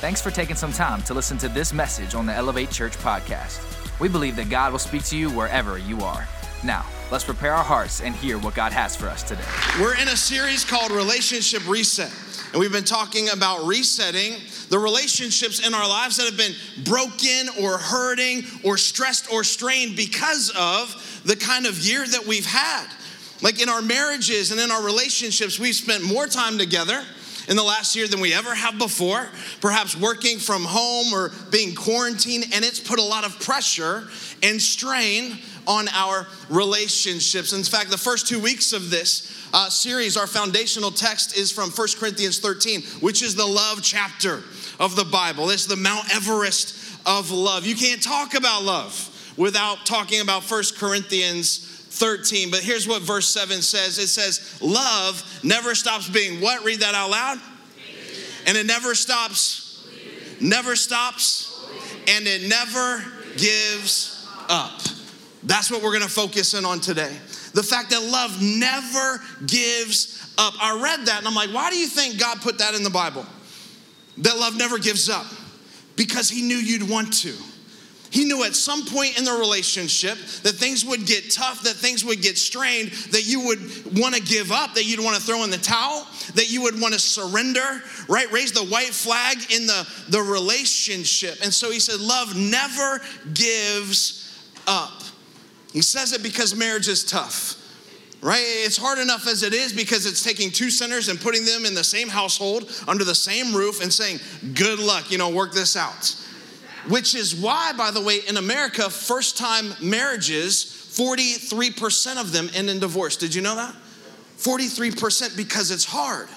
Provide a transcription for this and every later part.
Thanks for taking some time to listen to this message on the Elevate Church podcast. We believe that God will speak to you wherever you are. Now, let's prepare our hearts and hear what God has for us today. We're in a series called Relationship Reset. And we've been talking about resetting the relationships in our lives that have been broken or hurting or stressed or strained because of the kind of year that we've had. Like in our marriages and in our relationships, we've spent more time together in the last year than we ever have before, perhaps working from home or being quarantined, and it's put a lot of pressure and strain on our relationships. In fact, the first two weeks of this uh, series, our foundational text is from 1 Corinthians 13, which is the love chapter of the Bible. It's the Mount Everest of love. You can't talk about love without talking about 1 Corinthians 13. But here's what verse 7 says it says, Love never stops being what? Read that out loud. And it never stops, never stops, and it never gives up. That's what we're gonna focus in on today. The fact that love never gives up. I read that and I'm like, why do you think God put that in the Bible? That love never gives up? Because He knew you'd want to. He knew at some point in the relationship that things would get tough, that things would get strained, that you would want to give up, that you'd want to throw in the towel, that you would want to surrender, right? Raise the white flag in the, the relationship. And so he said, Love never gives up. He says it because marriage is tough right? It's hard enough as it is because it's taking two sinners and putting them in the same household under the same roof and saying, good luck, you know, work this out which is why, by the way, in America, first time marriages, 43% of them end in divorce. Did you know that? 43% because it's hard.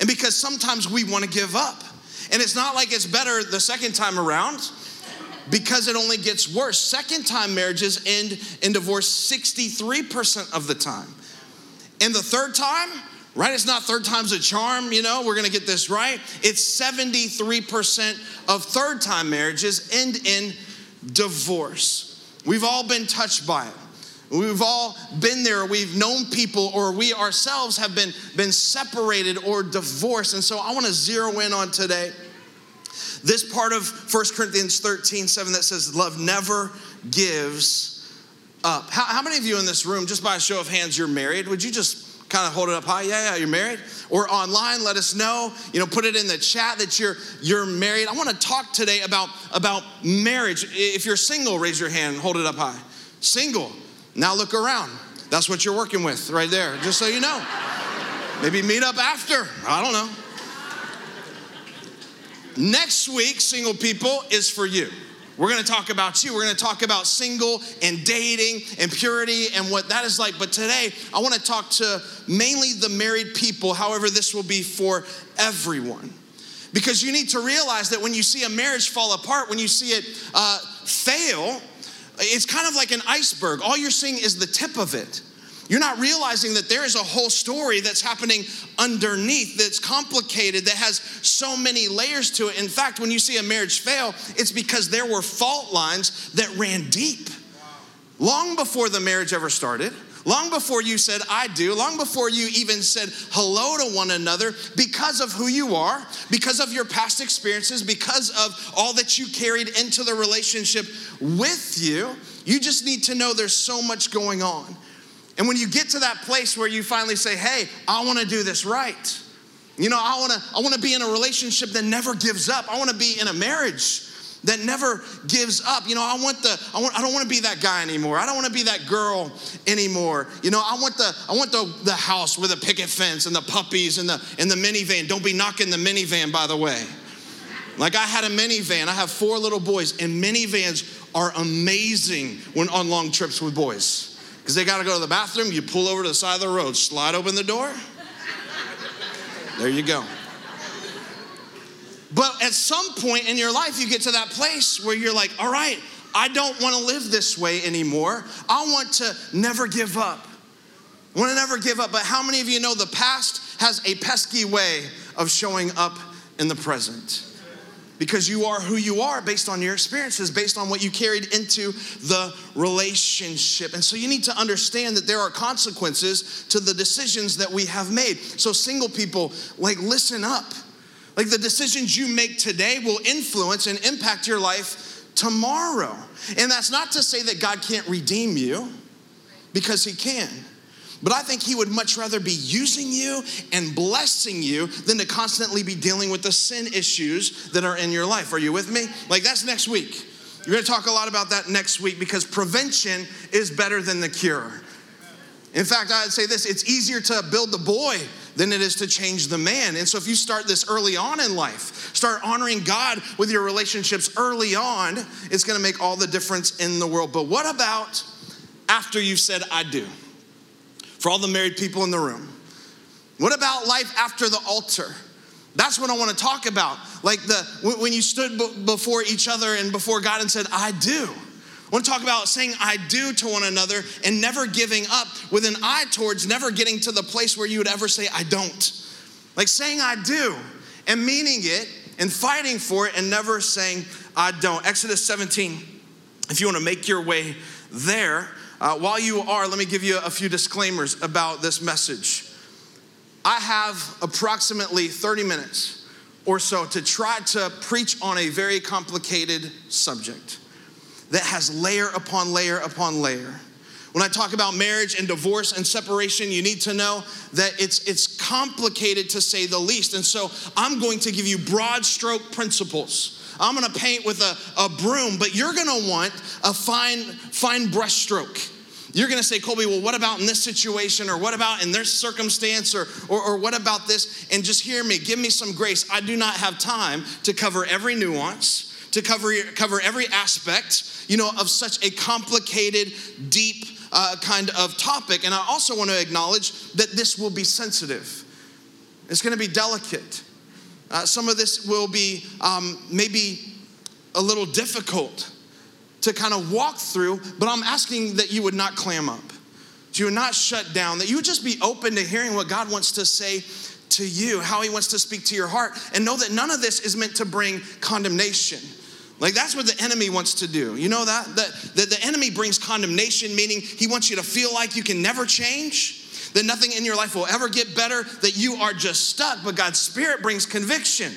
And because sometimes we want to give up. And it's not like it's better the second time around because it only gets worse. Second time marriages end in divorce 63% of the time. And the third time, right? It's not third time's a charm, you know, we're gonna get this right. It's 73% of third time marriages end in divorce. We've all been touched by it. We've all been there, we've known people, or we ourselves have been, been separated or divorced. And so I wanna zero in on today this part of 1 Corinthians 13, 7 that says, Love never gives up. How, how many of you in this room, just by a show of hands, you're married? Would you just kind of hold it up high. Yeah, yeah, you're married. Or online, let us know. You know, put it in the chat that you're you're married. I want to talk today about about marriage. If you're single, raise your hand, hold it up high. Single. Now look around. That's what you're working with right there, just so you know. Maybe meet up after. I don't know. Next week, single people, is for you. We're gonna talk about you. We're gonna talk about single and dating and purity and what that is like. But today, I wanna talk to mainly the married people. However, this will be for everyone. Because you need to realize that when you see a marriage fall apart, when you see it uh, fail, it's kind of like an iceberg. All you're seeing is the tip of it. You're not realizing that there is a whole story that's happening underneath that's complicated, that has so many layers to it. In fact, when you see a marriage fail, it's because there were fault lines that ran deep. Long before the marriage ever started, long before you said, I do, long before you even said hello to one another, because of who you are, because of your past experiences, because of all that you carried into the relationship with you, you just need to know there's so much going on. And when you get to that place where you finally say, hey, I wanna do this right. You know, I wanna, I wanna be in a relationship that never gives up. I wanna be in a marriage that never gives up. You know, I want the, I want, I don't want to be that guy anymore. I don't want to be that girl anymore. You know, I want the, I want the, the house with a picket fence and the puppies and the, and the minivan. Don't be knocking the minivan, by the way. Like I had a minivan. I have four little boys, and minivans are amazing when on long trips with boys because they got to go to the bathroom. You pull over to the side of the road, slide open the door. There you go. But at some point in your life, you get to that place where you're like, all right, I don't want to live this way anymore. I want to never give up. I want to never give up. But how many of you know the past has a pesky way of showing up in the present? Because you are who you are based on your experiences, based on what you carried into the relationship. And so you need to understand that there are consequences to the decisions that we have made. So, single people, like, listen up. Like the decisions you make today will influence and impact your life tomorrow. And that's not to say that God can't redeem you, because He can. But I think He would much rather be using you and blessing you than to constantly be dealing with the sin issues that are in your life. Are you with me? Like that's next week. You're gonna talk a lot about that next week because prevention is better than the cure. In fact, I'd say this it's easier to build the boy than it is to change the man. And so, if you start this early on in life, start honoring God with your relationships early on, it's gonna make all the difference in the world. But what about after you've said, I do? For all the married people in the room. What about life after the altar? That's what I want to talk about. Like the when you stood before each other and before God and said, I do. I want to talk about saying I do to one another and never giving up with an eye towards never getting to the place where you would ever say I don't. Like saying I do and meaning it and fighting for it and never saying I don't. Exodus 17, if you want to make your way there, uh, while you are, let me give you a few disclaimers about this message. I have approximately 30 minutes or so to try to preach on a very complicated subject that has layer upon layer upon layer. When I talk about marriage and divorce and separation, you need to know that it's, it's complicated to say the least. And so I'm going to give you broad stroke principles. I'm gonna paint with a, a broom, but you're gonna want a fine, fine brush stroke. You're gonna say, Colby, well, what about in this situation, or what about in this circumstance, or, or, or what about this? And just hear me, give me some grace. I do not have time to cover every nuance to cover, cover every aspect, you know, of such a complicated, deep uh, kind of topic. And I also want to acknowledge that this will be sensitive. It's going to be delicate. Uh, some of this will be um, maybe a little difficult to kind of walk through, but I'm asking that you would not clam up, that you would not shut down, that you would just be open to hearing what God wants to say to you, how He wants to speak to your heart, and know that none of this is meant to bring condemnation. Like that's what the enemy wants to do. You know that? That, that the enemy brings condemnation, meaning he wants you to feel like you can never change, that nothing in your life will ever get better, that you are just stuck. But God's Spirit brings conviction.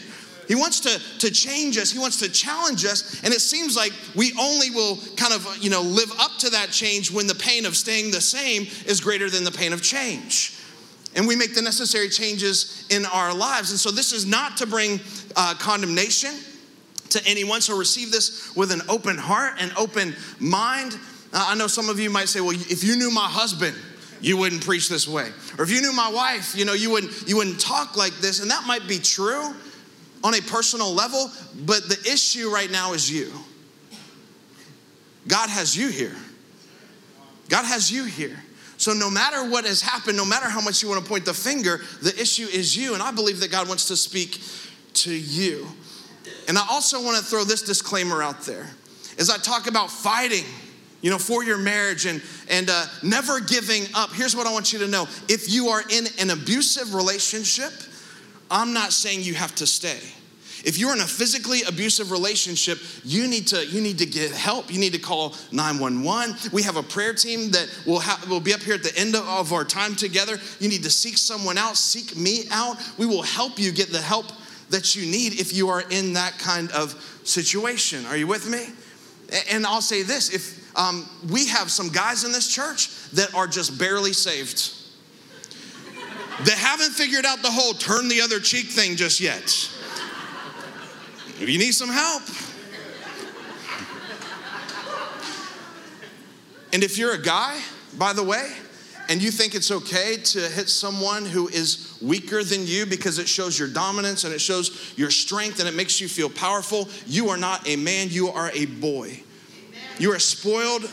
He wants to, to change us, He wants to challenge us, and it seems like we only will kind of, you know, live up to that change when the pain of staying the same is greater than the pain of change. And we make the necessary changes in our lives. And so this is not to bring uh, condemnation to anyone. So receive this with an open heart and open mind. Uh, I know some of you might say, well, if you knew my husband, you wouldn't preach this way. Or if you knew my wife, you know, you wouldn't, you wouldn't talk like this. And that might be true on a personal level, but the issue right now is you. God has you here. God has you here. So, no matter what has happened, no matter how much you want to point the finger, the issue is you. And I believe that God wants to speak to you. And I also want to throw this disclaimer out there. As I talk about fighting, you know, for your marriage and, and uh, never giving up, here's what I want you to know. If you are in an abusive relationship, I'm not saying you have to stay. If you're in a physically abusive relationship, you need to you need to get help. You need to call 911. We have a prayer team that will ha- will be up here at the end of our time together. You need to seek someone out, seek me out. We will help you get the help that you need if you are in that kind of situation. Are you with me? And I'll say this if um, we have some guys in this church that are just barely saved, they haven't figured out the whole turn the other cheek thing just yet. If you need some help, and if you're a guy, by the way, and you think it's okay to hit someone who is weaker than you because it shows your dominance and it shows your strength and it makes you feel powerful, you are not a man, you are a boy. You're a spoiled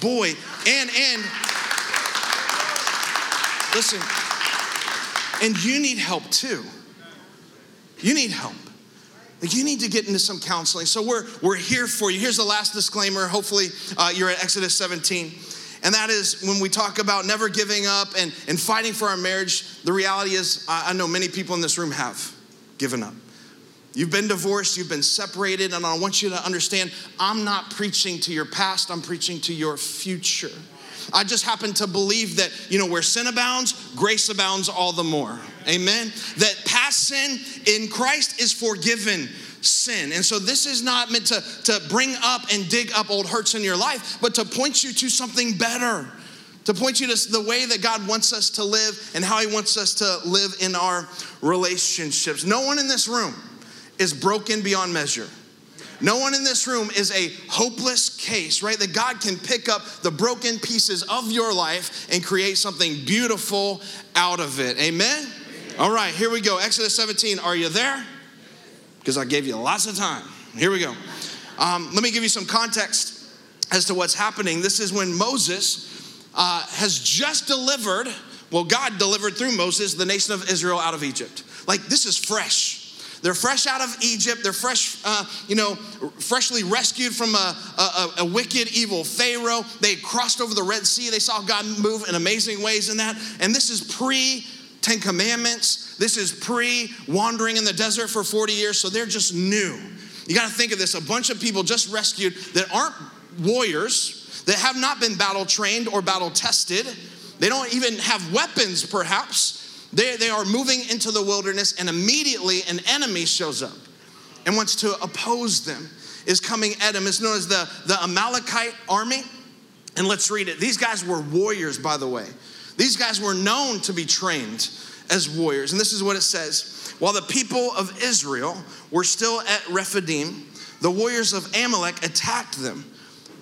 boy. And, and, listen, and you need help too. You need help. Like you need to get into some counseling. So we're we're here for you. Here's the last disclaimer. Hopefully, uh, you're at Exodus 17. And that is when we talk about never giving up and, and fighting for our marriage, the reality is, I, I know many people in this room have given up. You've been divorced, you've been separated, and I want you to understand I'm not preaching to your past, I'm preaching to your future. I just happen to believe that, you know, where sin abounds, grace abounds all the more. Amen. That past sin in Christ is forgiven sin. And so this is not meant to, to bring up and dig up old hurts in your life, but to point you to something better to point you to the way that God wants us to live and how He wants us to live in our relationships. No one in this room is broken beyond measure. No one in this room is a hopeless case, right? That God can pick up the broken pieces of your life and create something beautiful out of it. Amen? All right, here we go. Exodus 17. Are you there? Because I gave you lots of time. Here we go. Um, let me give you some context as to what's happening. This is when Moses uh, has just delivered, well, God delivered through Moses the nation of Israel out of Egypt. Like, this is fresh. They're fresh out of Egypt. They're fresh, uh, you know, freshly rescued from a, a, a, wicked, evil Pharaoh. They crossed over the Red Sea. They saw God move in amazing ways in that. And this is pre Ten Commandments. This is pre wandering in the desert for 40 years. So they're just new. You got to think of this a bunch of people just rescued that aren't warriors, that have not been battle trained or battle tested. They don't even have weapons, perhaps. They, they are moving into the wilderness, and immediately an enemy shows up and wants to oppose them. Is coming at them. It's known as the, the Amalekite army. And let's read it. These guys were warriors, by the way. These guys were known to be trained as warriors. And this is what it says While the people of Israel were still at Rephidim, the warriors of Amalek attacked them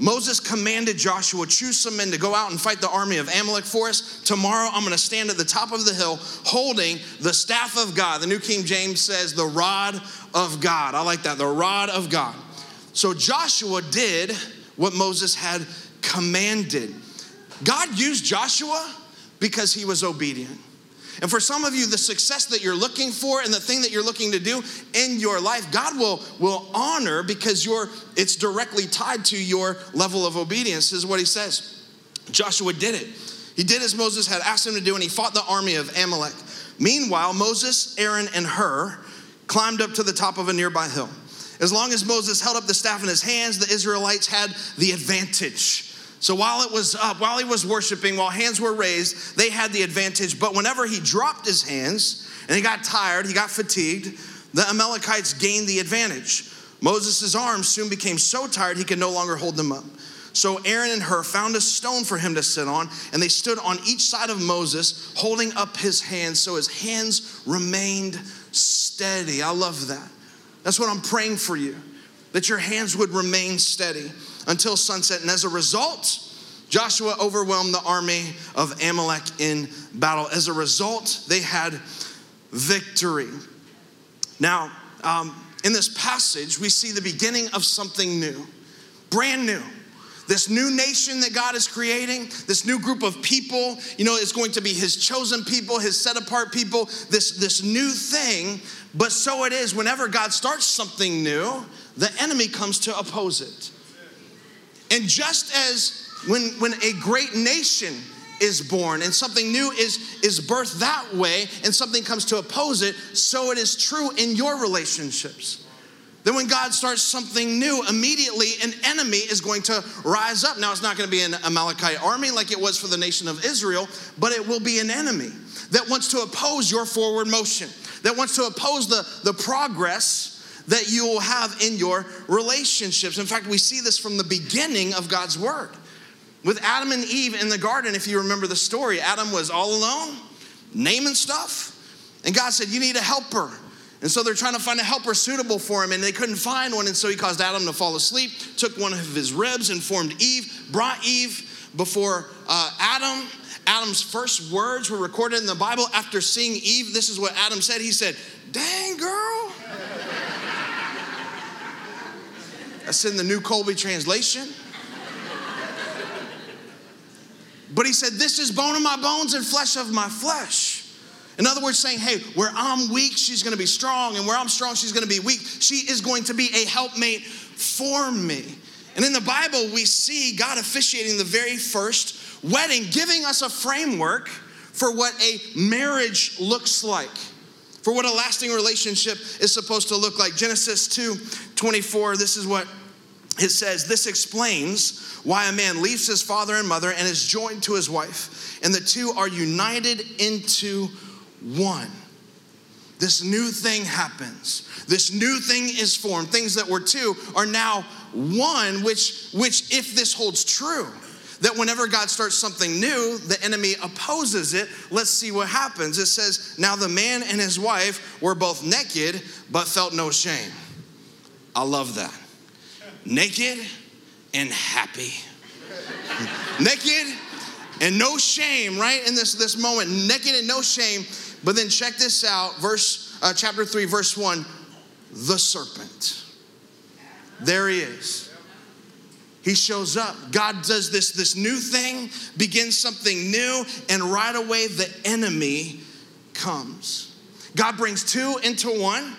Moses commanded Joshua, choose some men to go out and fight the army of Amalek for us. Tomorrow I'm going to stand at the top of the hill holding the staff of God. The New King James says the rod of God. I like that, the rod of God. So Joshua did what Moses had commanded. God used Joshua because he was obedient. And for some of you, the success that you're looking for and the thing that you're looking to do in your life, God will, will honor because you're, it's directly tied to your level of obedience, is what he says. Joshua did it. He did as Moses had asked him to do, and he fought the army of Amalek. Meanwhile, Moses, Aaron, and Hur climbed up to the top of a nearby hill. As long as Moses held up the staff in his hands, the Israelites had the advantage. So while it was up, while he was worshiping, while hands were raised, they had the advantage. But whenever he dropped his hands and he got tired, he got fatigued, the Amalekites gained the advantage. Moses' arms soon became so tired he could no longer hold them up. So Aaron and Hur found a stone for him to sit on, and they stood on each side of Moses, holding up his hands so his hands remained steady. I love that. That's what I'm praying for you, that your hands would remain steady until sunset. And as a result, Joshua overwhelmed the army of Amalek in battle. As a result, they had victory. Now, um, in this passage, we see the beginning of something new, brand new. This new nation that God is creating, this new group of people, you know, it's going to be His chosen people, His set apart people, this, this new thing. But so it is, whenever God starts something new, the enemy comes to oppose it. And just as when, when a great nation is born and something new is, is birthed that way and something comes to oppose it, so it is true in your relationships. Then, when God starts something new, immediately an enemy is going to rise up. Now, it's not going to be an Amalekite army like it was for the nation of Israel, but it will be an enemy that wants to oppose your forward motion, that wants to oppose the, the progress that you will have in your relationships. In fact, we see this from the beginning of God's word. With Adam and Eve in the garden, if you remember the story, Adam was all alone, naming stuff, and God said, You need a helper. And so they're trying to find a helper suitable for him, and they couldn't find one. And so he caused Adam to fall asleep, took one of his ribs, and formed Eve, brought Eve before uh, Adam. Adam's first words were recorded in the Bible after seeing Eve. This is what Adam said. He said, Dang, girl. That's in the New Colby translation. But he said, This is bone of my bones and flesh of my flesh. In other words, saying, Hey, where I'm weak, she's gonna be strong, and where I'm strong, she's gonna be weak. She is going to be a helpmate for me. And in the Bible, we see God officiating the very first wedding, giving us a framework for what a marriage looks like for what a lasting relationship is supposed to look like. Genesis 2 24, this is what it says, This explains why a man leaves his father and mother and is joined to his wife, and the two are united into one. This new thing happens. This new thing is formed. Things that were two are now one, which, which if this holds true, that whenever God starts something new, the enemy opposes it. Let's see what happens. It says, Now the man and his wife were both naked, but felt no shame. I love that. Naked and happy. naked and no shame, right? In this, this moment, naked and no shame. But then check this out, verse uh, chapter 3, verse 1 the serpent. There he is. He shows up. God does this, this new thing, begins something new, and right away the enemy comes. God brings two into one.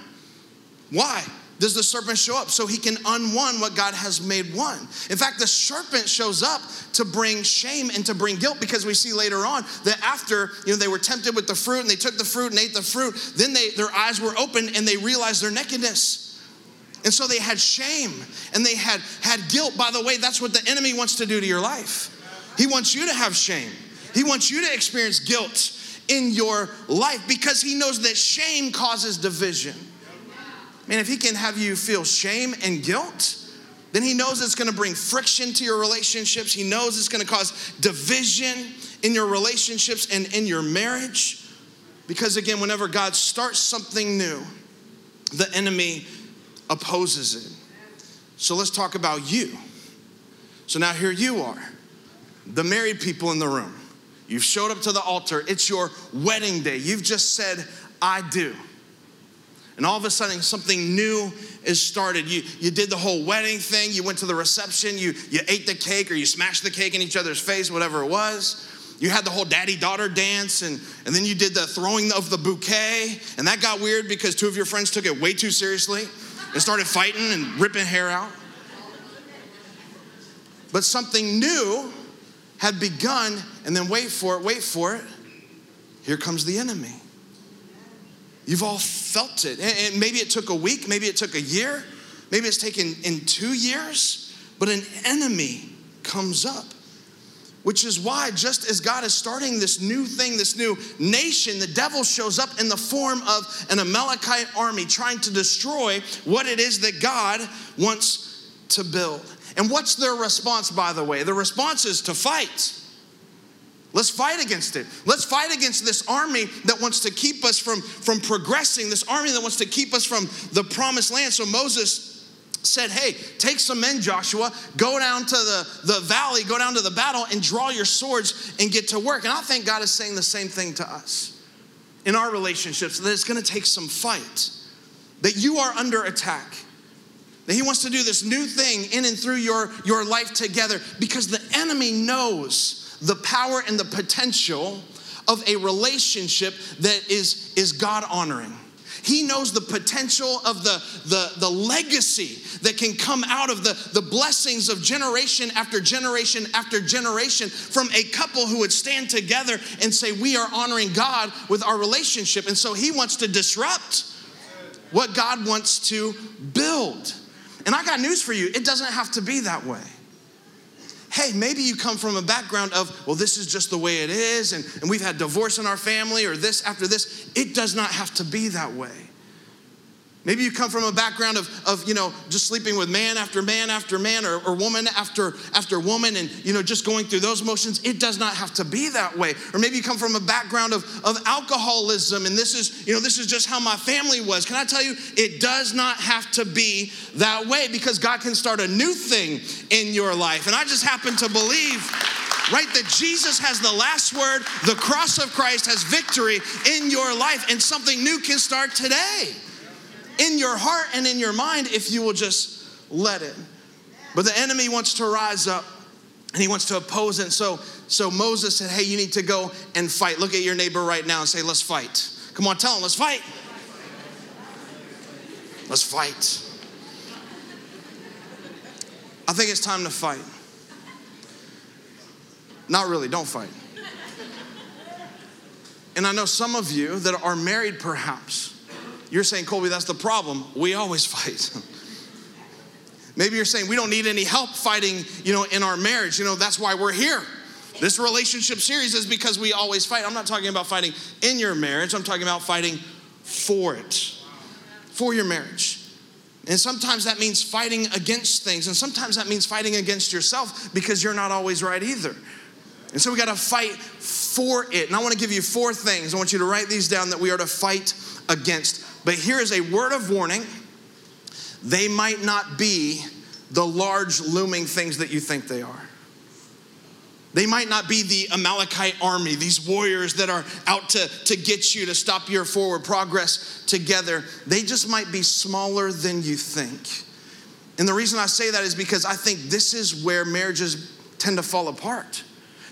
Why? Does the serpent show up so he can unone what God has made one. In fact, the serpent shows up to bring shame and to bring guilt because we see later on that after you know they were tempted with the fruit and they took the fruit and ate the fruit, then they their eyes were opened and they realized their nakedness. And so they had shame and they had had guilt. By the way, that's what the enemy wants to do to your life. He wants you to have shame. He wants you to experience guilt in your life because he knows that shame causes division. Man, if he can have you feel shame and guilt, then he knows it's gonna bring friction to your relationships. He knows it's gonna cause division in your relationships and in your marriage. Because again, whenever God starts something new, the enemy opposes it. So let's talk about you. So now here you are, the married people in the room. You've showed up to the altar, it's your wedding day. You've just said, I do and all of a sudden something new is started. You, you did the whole wedding thing, you went to the reception, you, you ate the cake or you smashed the cake in each other's face, whatever it was. You had the whole daddy daughter dance, and, and then you did the throwing of the bouquet, and that got weird because two of your friends took it way too seriously and started fighting and ripping hair out. But something new had begun, and then wait for it, wait for it. Here comes the enemy. You've all felt it. And maybe it took a week, maybe it took a year, maybe it's taken in two years, but an enemy comes up. Which is why, just as God is starting this new thing, this new nation, the devil shows up in the form of an Amalekite army trying to destroy what it is that God wants to build. And what's their response, by the way? The response is to fight. Let's fight against it. Let's fight against this army that wants to keep us from, from progressing, this army that wants to keep us from the promised land. So Moses said, Hey, take some men, Joshua, go down to the, the valley, go down to the battle, and draw your swords and get to work. And I think God is saying the same thing to us in our relationships that it's gonna take some fight, that you are under attack. That he wants to do this new thing in and through your, your life together because the enemy knows the power and the potential of a relationship that is, is God honoring. He knows the potential of the, the, the legacy that can come out of the, the blessings of generation after generation after generation from a couple who would stand together and say, We are honoring God with our relationship. And so he wants to disrupt what God wants to build. And I got news for you it doesn't have to be that way hey, maybe you come from a background of, well, this is just the way it is, and, and we've had divorce in our family, or this after this. It does not have to be that way. Maybe you come from a background of, of you know, just sleeping with man after man after man or, or woman after, after woman and, you know, just going through those motions. It does not have to be that way. Or maybe you come from a background of, of alcoholism and this is, you know, this is just how my family was. Can I tell you, it does not have to be that way because God can start a new thing in your life. And I just happen to believe right? That Jesus has the last word, the cross of Christ has victory in your life, and something new can start today in your heart and in your mind if you will just let it. But the enemy wants to rise up and he wants to oppose it. So, so Moses said, Hey, you need to go and fight. Look at your neighbor right now and say, Let's fight. Come on, tell him, let's fight. Let's fight. I think it's time to fight. Not really, don't fight. And I know some of you that are married perhaps you're saying, Colby, that's the problem. We always fight. Maybe you're saying we don't need any help fighting, you know, in our marriage. You know, that's why we're here. This relationship series is because we always fight. I'm not talking about fighting in your marriage. I'm talking about fighting for it. For your marriage. And sometimes that means fighting against things, and sometimes that means fighting against yourself because you're not always right either. And so we got to fight for it. And I want to give you four things. I want you to write these down that we are to fight against. But here is a word of warning they might not be the large looming things that you think they are. They might not be the Amalekite army, these warriors that are out to, to get you to stop your forward progress together. They just might be smaller than you think. And the reason I say that is because I think this is where marriages tend to fall apart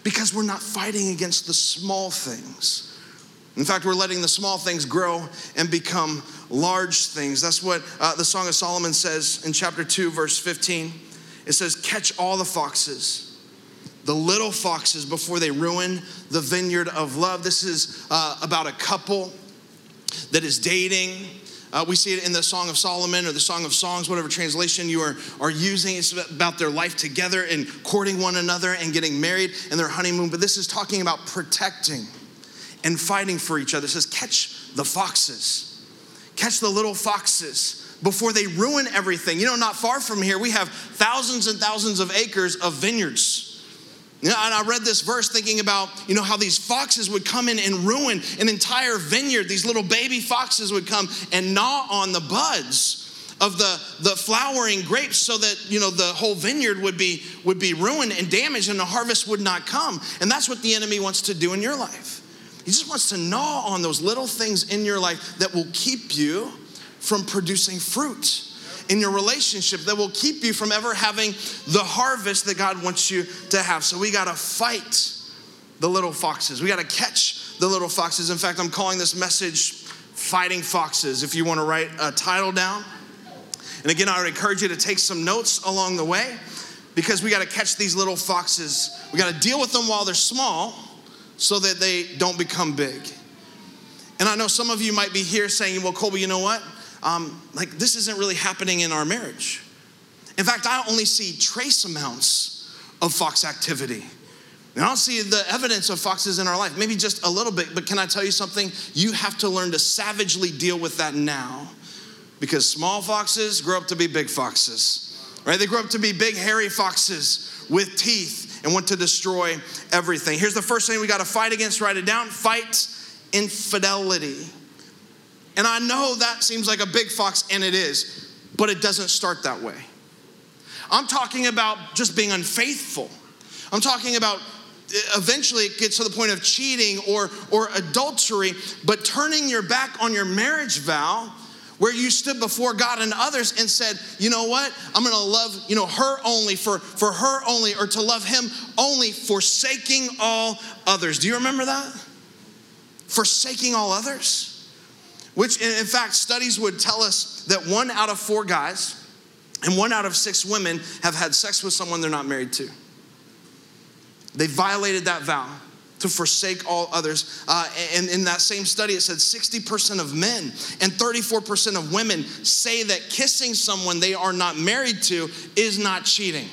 because we're not fighting against the small things. In fact, we're letting the small things grow and become large things. That's what uh, the Song of Solomon says in chapter 2, verse 15. It says, Catch all the foxes the little foxes before they ruin the vineyard of love. This is uh, about a couple that is dating. Uh, we see it in the Song of Solomon or the Song of Songs, whatever translation you are, are using. It's about their life together and courting one another and getting married and their honeymoon. But this is talking about protecting and fighting for each other. It says, catch the foxes, catch the little foxes before they ruin everything. You know, not far from here, we have thousands and thousands of acres of vineyards. You know, and I read this verse thinking about, you know, how these foxes would come in and ruin an entire vineyard. These little baby foxes would come and gnaw on the buds of the, the flowering grapes so that, you know, the whole vineyard would be, would be ruined and damaged and the harvest would not come. And that's what the enemy wants to do in your life. He just wants to gnaw on those little things in your life that will keep you from producing fruit in your relationship that will keep you from ever having the harvest that God wants you to have. So we got to fight the little foxes. We got to catch the little foxes. In fact, I'm calling this message Fighting Foxes. If you want to write a title down. And again, I would encourage you to take some notes along the way because we got to catch these little foxes. We got to deal with them while they're small so that they don't become big. And I know some of you might be here saying, well, Colby, you know what? um, like this isn't really happening in our marriage. In fact, I only see trace amounts of fox activity. And I don't see the evidence of foxes in our life, maybe just a little bit, but can I tell you something? You have to learn to savagely deal with that now because small foxes grow up to be big foxes, right? They grow up to be big, hairy foxes with teeth and want to destroy everything. Here's the first thing we got to fight against, write it down fight infidelity. And I know that seems like a big fox, and it is, but it doesn't start that way. I'm talking about just being unfaithful. I'm talking about eh, eventually it gets to the point of cheating or, or adultery, but turning your back on your marriage vow where you stood before God and others and said, you know what? I'm gonna love, you know, her only for, for her only, or to love him only, forsaking all others. Do you remember that? Forsaking all others? Which, in fact, studies would tell us that one out of four guys and one out of six women have had sex with someone they're not married to. They violated that vow to forsake all others. Uh, and in that same study, it said 60% of men and 34% of women say that kissing someone they are not married to is not cheating.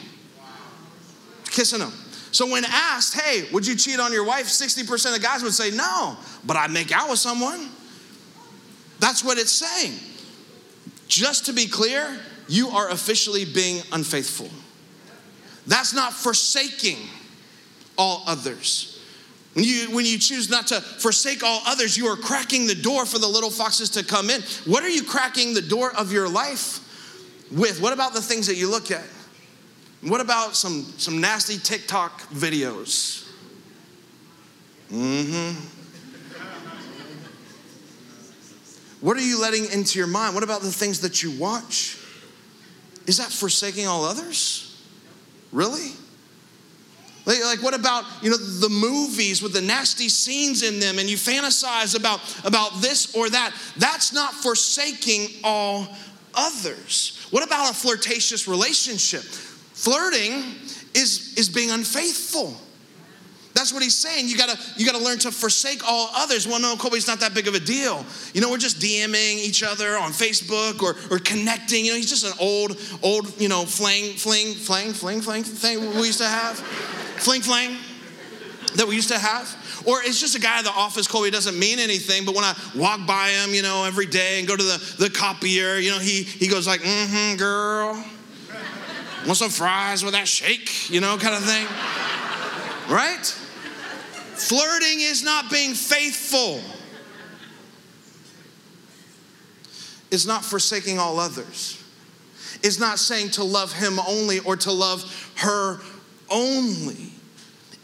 Kissing them. So, when asked, hey, would you cheat on your wife? 60% of guys would say, no, but I'd make out with someone. That's what it's saying. Just to be clear, you are officially being unfaithful. That's not forsaking all others. When you, when you choose not to forsake all others, you are cracking the door for the little foxes to come in. What are you cracking the door of your life with? What about the things that you look at? What about some, some nasty TikTok videos? Mm hmm. What are you letting into your mind? What about the things that you watch? Is that forsaking all others? Really? Like, what about you know the movies with the nasty scenes in them and you fantasize about about this or that that's not forsaking all others what about a flirtatious relationship flirting is is being unfaithful That's what he's saying. You gotta, you gotta learn to forsake all others. Well, no, Colby's not that big of a deal. You know, we're just DMing each other on Facebook or, or connecting. You know, he's just an old, old, you know, fling, fling, fling, fling, fling thing we used to have. Fling, fling that we used to have. Or it's just a guy at the office, Colby doesn't mean anything, but when I walk by him, you know, every day and go to the, the copier, you know, he, he goes like, mm-hmm, girl. Want some fries with that shake, you know, kind of thing. Right? Flirting is not being faithful. It's not forsaking all others. It's not saying to love him only or to love her only.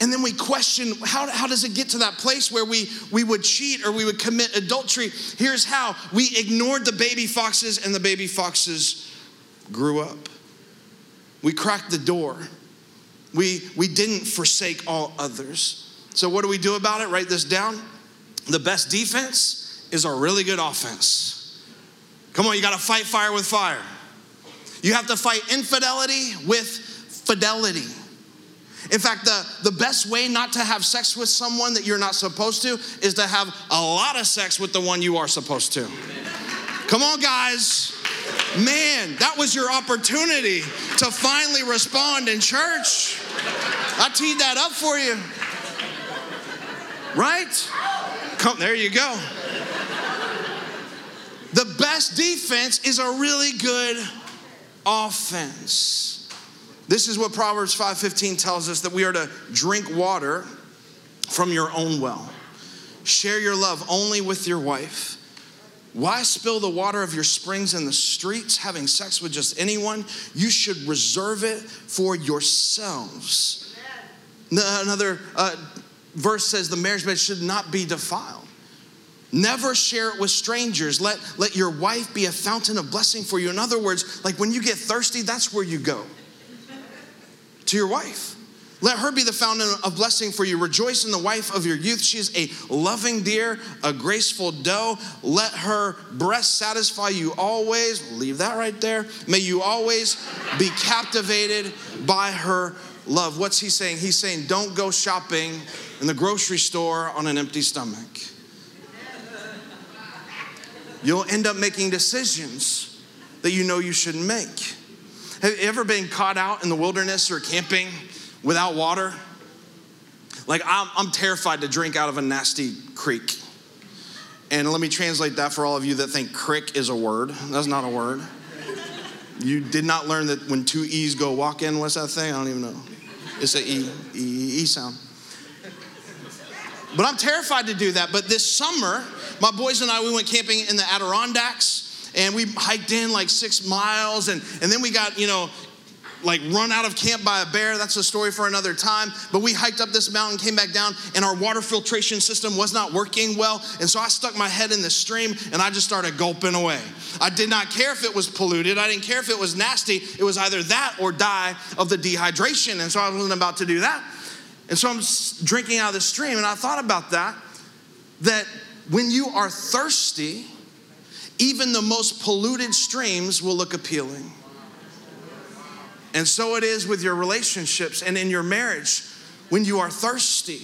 And then we question how, how does it get to that place where we, we would cheat or we would commit adultery? Here's how we ignored the baby foxes, and the baby foxes grew up. We cracked the door. We, we didn't forsake all others. So, what do we do about it? Write this down. The best defense is a really good offense. Come on, you got to fight fire with fire. You have to fight infidelity with fidelity. In fact, the, the best way not to have sex with someone that you're not supposed to is to have a lot of sex with the one you are supposed to. Come on, guys. Man, that was your opportunity to finally respond in church. I teed that up for you. Right? Come, there you go. The best defense is a really good offense. This is what Proverbs 5:15 tells us that we are to drink water from your own well. Share your love only with your wife. Why spill the water of your springs in the streets, having sex with just anyone? You should reserve it for yourselves. Another uh, verse says the marriage bed should not be defiled. Never share it with strangers. Let, let your wife be a fountain of blessing for you. In other words, like when you get thirsty, that's where you go to your wife. Let her be the fountain of blessing for you. Rejoice in the wife of your youth. She is a loving deer, a graceful doe. Let her breast satisfy you always. Leave that right there. May you always be captivated by her love. What's he saying? He's saying, don't go shopping in the grocery store on an empty stomach. You'll end up making decisions that you know you shouldn't make. Have you ever been caught out in the wilderness or camping without water? Like, I'm, I'm terrified to drink out of a nasty creek. And let me translate that for all of you that think crick is a word. That's not a word. You did not learn that when two E's go walk in, what's that thing? I don't even know. It's an E, E, E sound. But I'm terrified to do that. But this summer, my boys and I, we went camping in the Adirondacks and we hiked in like six miles and, and then we got, you know, like run out of camp by a bear. That's a story for another time. But we hiked up this mountain, came back down, and our water filtration system was not working well. And so I stuck my head in the stream and I just started gulping away. I did not care if it was polluted, I didn't care if it was nasty. It was either that or die of the dehydration. And so I wasn't about to do that. And so I'm drinking out of the stream, and I thought about that that when you are thirsty, even the most polluted streams will look appealing. And so it is with your relationships and in your marriage when you are thirsty.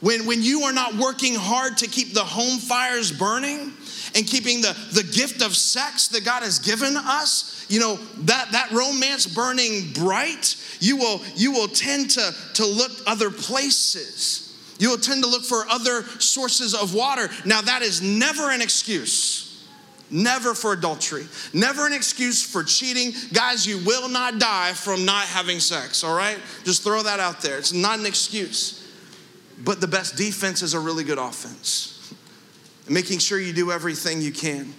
When, when you are not working hard to keep the home fires burning and keeping the, the gift of sex that God has given us, you know, that, that romance burning bright, you will, you will tend to, to look other places. You will tend to look for other sources of water. Now, that is never an excuse Never for adultery. Never an excuse for cheating. Guys, you will not die from not having sex, all right? Just throw that out there. It's not an excuse. But the best defense is a really good offense. Making sure you do everything you can.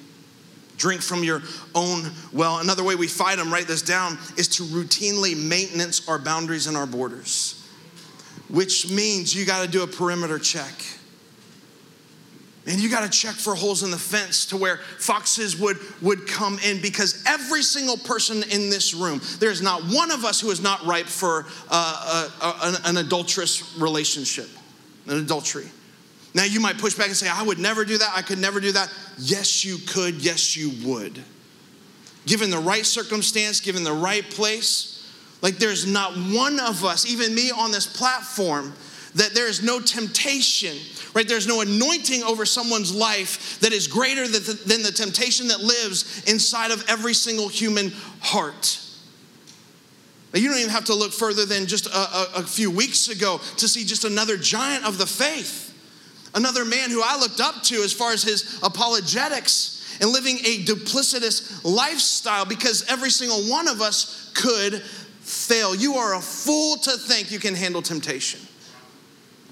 Drink from your own well. Another way we fight them, write this down, is to routinely maintenance our boundaries and our borders, which means you got to do a perimeter check and you got to check for holes in the fence to where foxes would, would come in because every single person in this room, there's not one of us who is not ripe for uh, uh, an, an adulterous relationship, an adultery. Now you might push back and say, I would never do that. I could never do that. Yes, you could. Yes, you would. Given the right circumstance, given the right place, like there's not one of us, even me on this platform, that there is no temptation, right? There's no anointing over someone's life that is greater than the, temptation that lives inside of every single human heart. Now, you don't even have to look further than just a, a, a few weeks ago to see just another giant of the faith. Another man who I looked up to as far as his apologetics and living a duplicitous lifestyle because every single one of us could fail. You are a fool to think you can handle temptation.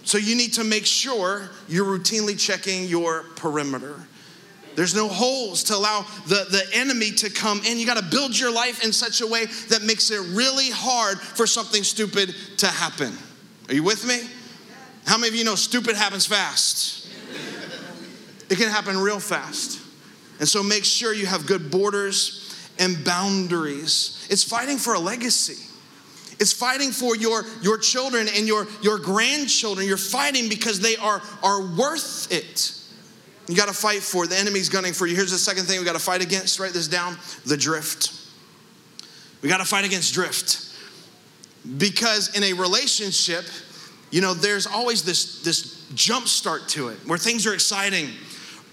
So you need to make sure you're routinely checking your perimeter. There's no holes to allow the, the enemy to come in. You got to build your life in such a way that makes it really hard for something stupid to happen. Are you with me? How many of you know stupid happens fast? It can happen real fast. And so make sure you have good borders and boundaries. It's fighting for a legacy. It's fighting for your, your children and your, your grandchildren. You're fighting because they are, are worth it. You got to fight for. The enemy's gunning for you. Here's the second thing we got to fight against. Write this down the drift. We got to fight against drift. Because in a relationship, you know, there's always this, this jump start to it where things are exciting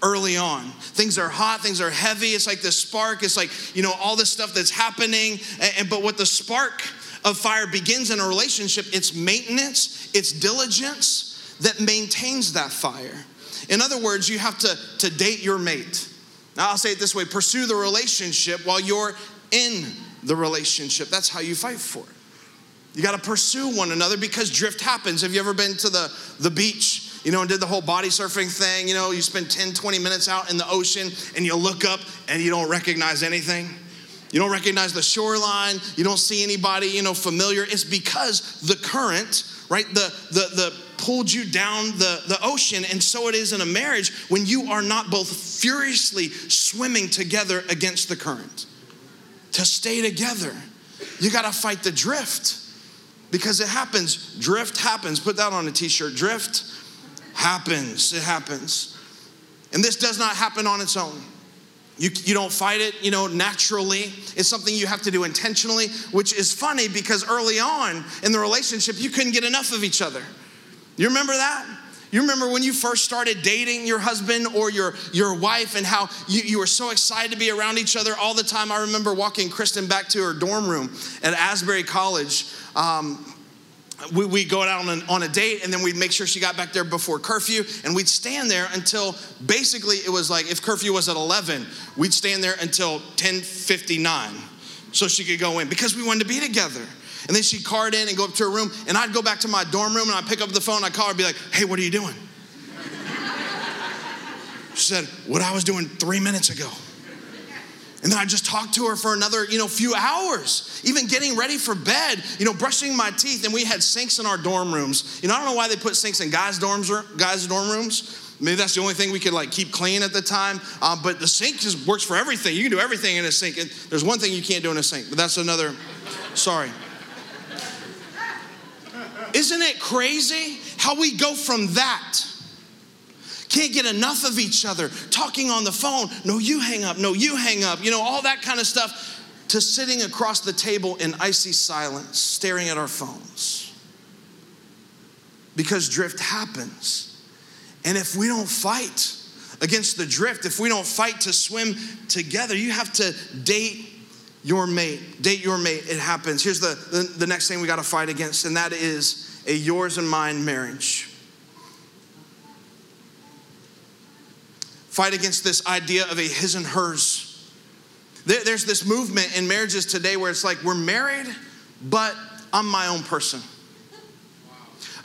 early on. Things are hot, things are heavy. It's like this spark, it's like, you know, all this stuff that's happening. And, and, but what the spark of fire begins in a relationship, it's maintenance, it's diligence that maintains that fire. In other words, you have to, to date your mate. Now, I'll say it this way pursue the relationship while you're in the relationship. That's how you fight for it. You got to pursue one another because drift happens. Have you ever been to the, the beach, you know, and did the whole body surfing thing? You know, you spend 10, 20 minutes out in the ocean and you look up and you don't recognize anything. You don't recognize the shoreline. You don't see anybody, you know, familiar. It's because the current, right, the, the, the pulled you down the, the ocean. And so it is in a marriage when you are not both furiously swimming together against the current. To stay together, you got to fight the drift because it happens. Drift happens. Put that on a t shirt. Drift happens. It happens. And this does not happen on its own. You, you don't fight it, you know, naturally. It's something you have to do intentionally, which is funny because early on in the relationship, you couldn't get enough of each other. You remember that? You remember when you first started dating your husband or your, your wife and how you, you were so excited to be around each other all the time? I remember walking Kristen back to her dorm room at Asbury College. Um, we, we go out on, on a date and then we'd make sure she got back there before curfew and we'd stand there until basically it was like if curfew was at 11 we'd stand there until 10.59 so she could go in because we wanted to be together and then she'd card in and go up to her room, and I'd go back to my dorm room and I'd pick up the phone, I'd call her and be like, hey, what are you doing? she said, what I was doing three minutes ago. And then I just talked to her for another, you know, few hours, even getting ready for bed, you know, brushing my teeth. And we had sinks in our dorm rooms. You know, I don't know why they put sinks in guys' dorms, guys' dorm rooms. Maybe that's the only thing we could like keep clean at the time. Uh, but the sink just works for everything. You can do everything in a sink. There's one thing you can't do in a sink, but that's another. Sorry. Isn't it crazy how we go from that? Can't get enough of each other, talking on the phone. No, you hang up. No, you hang up. You know, all that kind of stuff, to sitting across the table in icy silence, staring at our phones. Because drift happens. And if we don't fight against the drift, if we don't fight to swim together, you have to date your mate. Date your mate. It happens. Here's the, the, the next thing we got to fight against, and that is a yours and mine marriage. Fight against this idea of a his and hers. There's this movement in marriages today where it's like we're married, but I'm my own person.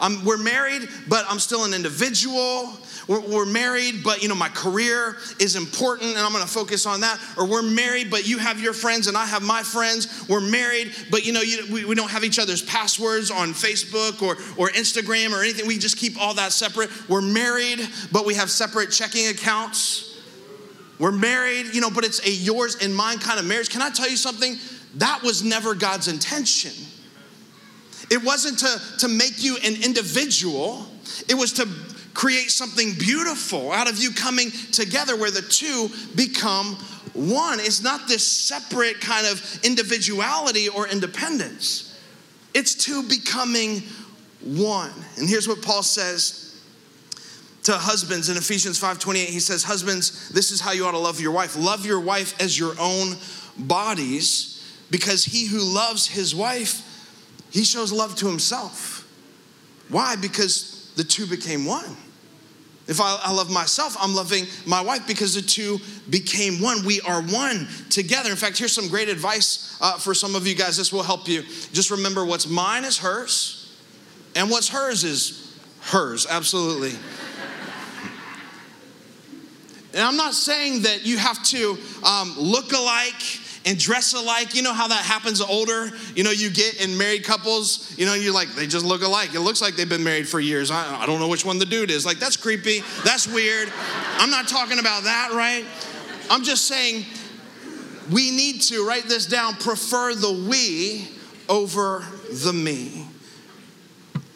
I'm, we're married, but I'm still an individual. We're, we're, married, but you know my career is important, and I'm going to focus on that. Or we're married, but you have your friends and I have my friends. We're married, but you know you, we, we don't have each other's passwords on Facebook or or Instagram or anything. We just keep all that separate. We're married, but we have separate checking accounts. We're married, you know, but it's a yours and mine kind of marriage. Can I tell you something? That was never God's intention. It wasn't to, to make you an individual, it was to create something beautiful out of you coming together where the two become one. It's not this separate kind of individuality or independence, it's two becoming one. And here's what Paul says to husbands in Ephesians 5:28. He says, "Husbands, this is how you ought to love your wife. Love your wife as your own bodies, because he who loves his wife, he shows love to himself." Why? Because the two became one. If I, I, love myself, I'm loving my wife because the two became one. We are one together. In fact, here's some great advice uh, for some of you guys. This will help you. Just remember what's mine is hers, and what's hers is hers. Absolutely. and I'm not saying that you have to um, look alike and dress alike. You know how that happens older? You know, you get in married couples, you know, you're like, they just look alike. It looks like they've been married for years. I, I don't know which one the dude is. Like, that's creepy. That's weird. I'm not talking about that, right? I'm just saying we need to, write this down, prefer the we over the me.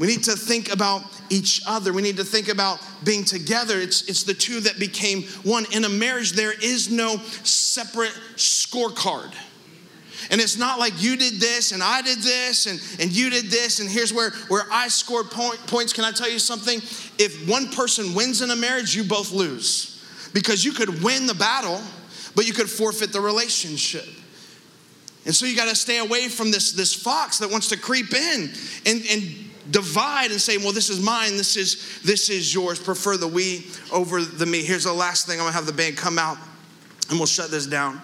We need to think about each other. We need to think about being together. It's, it's the two that became one. In a marriage, there is no separate scorecard. And it's not like you did this and I did this and, and you did this, and here's where, where I scored point, points. Can I tell you something? If one person wins in a marriage, you both lose. Because you could win the battle, but you could forfeit the relationship. And so you got to stay away from this, this fox that wants to creep in and, and divide and say, well, this is mine, this is this is yours. Prefer the we over the me. Here's the last thing. I'm gonna have the band come out and we'll shut this down.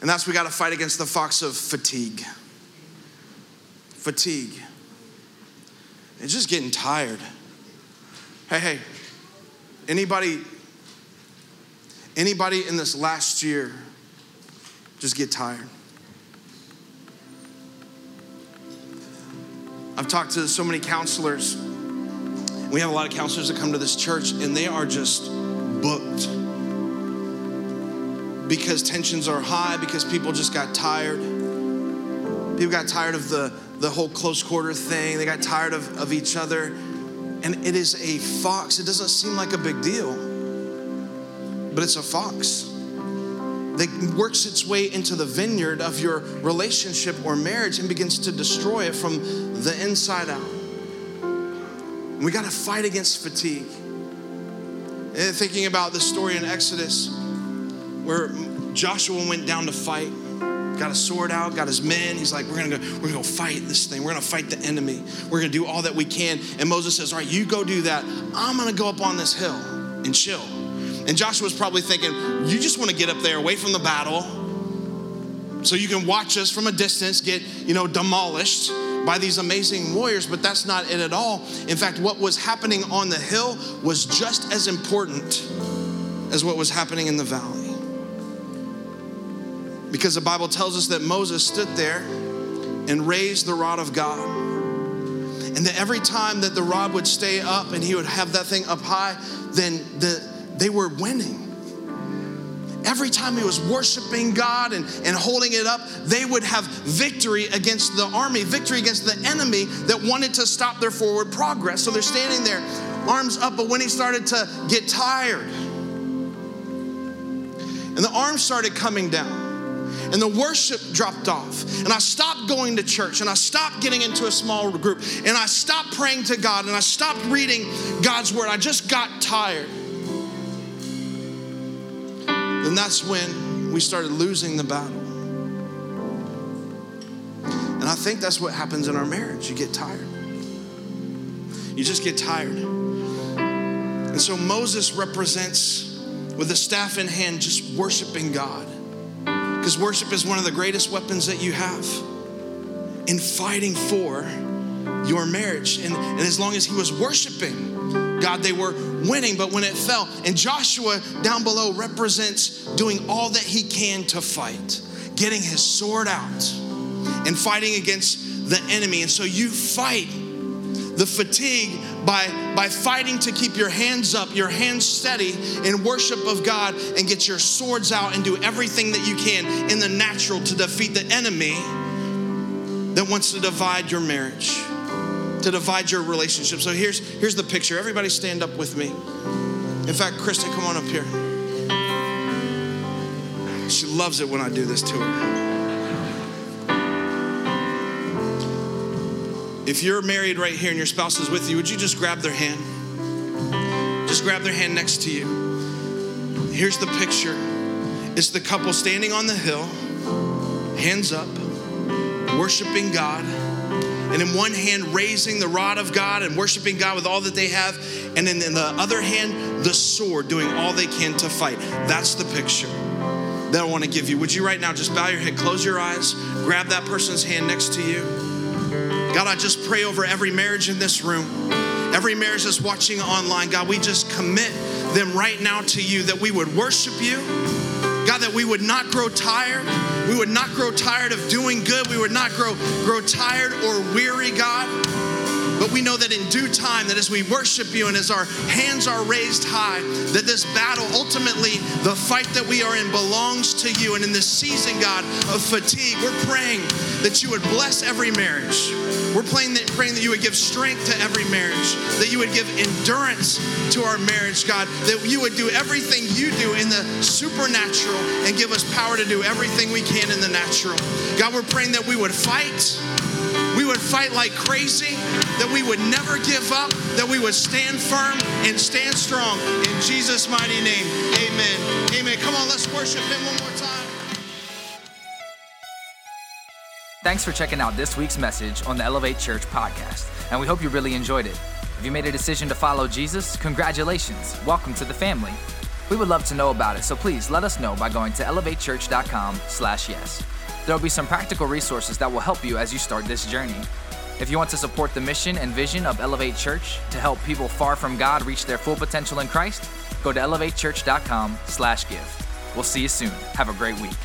And that's we gotta fight against the fox of fatigue. Fatigue. It's just getting tired. Hey, hey, anybody, anybody in this last year just get tired? I've talked to so many counselors. We have a lot of counselors that come to this church, and they are just booked because tensions are high, because people just got tired. People got tired of the, the whole close quarter thing, they got tired of, of each other. And it is a fox. It doesn't seem like a big deal, but it's a fox that works its way into the vineyard of your relationship or marriage and begins to destroy it from the inside out. we got to fight against fatigue. And thinking about the story in Exodus where Joshua went down to fight, got a sword out, got his men. He's like, we're gonna go, we're gonna go fight this thing. We're gonna fight the enemy. We're gonna do all that we can. And Moses says, all right, you go do that. I'm gonna go up on this hill and chill. And Joshua's probably thinking, you just want to get up there away from the battle so you can watch us from a distance get, you know, demolished by these amazing warriors, but that's not it at all. In fact, what was happening on the hill was just as important as what was happening in the valley. Because the Bible tells us that Moses stood there and raised the rod of God. And that every time that the rod would stay up and he would have that thing up high, then the they were winning. Every time he was worshiping God and, and holding it up, they would have victory against the army, victory against the enemy that wanted to stop their forward progress. So they're standing there, arms up, but when he started to get tired, and the arms started coming down, and the worship dropped off. And I stopped going to church and I stopped getting into a small group and I stopped praying to God and I stopped reading God's word. I just got tired then that's when we started losing the battle. And I think that's what happens in our marriage. You get tired. You just get tired. And so Moses represents, with a staff in hand, just worshiping God. Because worship is one of the greatest weapons that you have in fighting for your marriage. And, and as long as he was worshiping God, they were winning. But when it fell, and Joshua down below represents doing all that he can to fight, getting his sword out and fighting against the enemy. And so you fight the fatigue by, by fighting to keep your hands up, your hands steady in worship of God, and get your swords out and do everything that you can in the natural to defeat the enemy that wants to divide your marriage to divide your relationship. So here's, here's the picture. Everybody stand up with me. In fact, Kristen, come on up here. She loves it when I do this to her. if you're married right here and your spouse is with you, would you just grab their hand? Just grab their hand next to you. Here's the picture it's the couple standing on the hill, hands up, worshiping God, and in one hand raising the rod of God and worshiping God with all that they have, and in, in the other hand, the sword, doing all they can to fight. That's the picture that I want to give you. Would you right now just bow your head, close your eyes, grab that person's hand next to you? God, I just pray over every marriage in this room, every marriage that's watching online. God, we just commit them right now to you that we would worship you. God, that we would not grow tired. We would not grow tired of doing good. We would not grow, grow tired or weary, God. But we know that in due time, that as we worship you and as our hands are raised high, that this battle, ultimately, the fight that we are in belongs to you. And in this season, God, of fatigue, we're praying that you would bless every marriage. We're praying that, praying that you would give strength to every marriage, that you would give endurance to our marriage, God, that you would do everything you do in the supernatural and give us power to do everything we can in the natural. God, we're praying that we would fight we would fight like crazy, that we would never give up, that we would stand firm and stand strong. In Jesus' mighty name, amen. Amen. Come on, let's worship Him one more time. Thanks for checking out this week's message on the Elevate Church podcast, and we hope you really enjoyed it. If you made a decision to follow Jesus, congratulations. Welcome to the family. We would love to know about it, so please let us know by going to elevatechurch.com/yes. There will be some practical resources that will help you as you start this journey. If you want to support the mission and vision of Elevate Church to help people far from God reach their full potential in Christ, go to elevatechurch.com/give. We'll see you soon. Have a great week.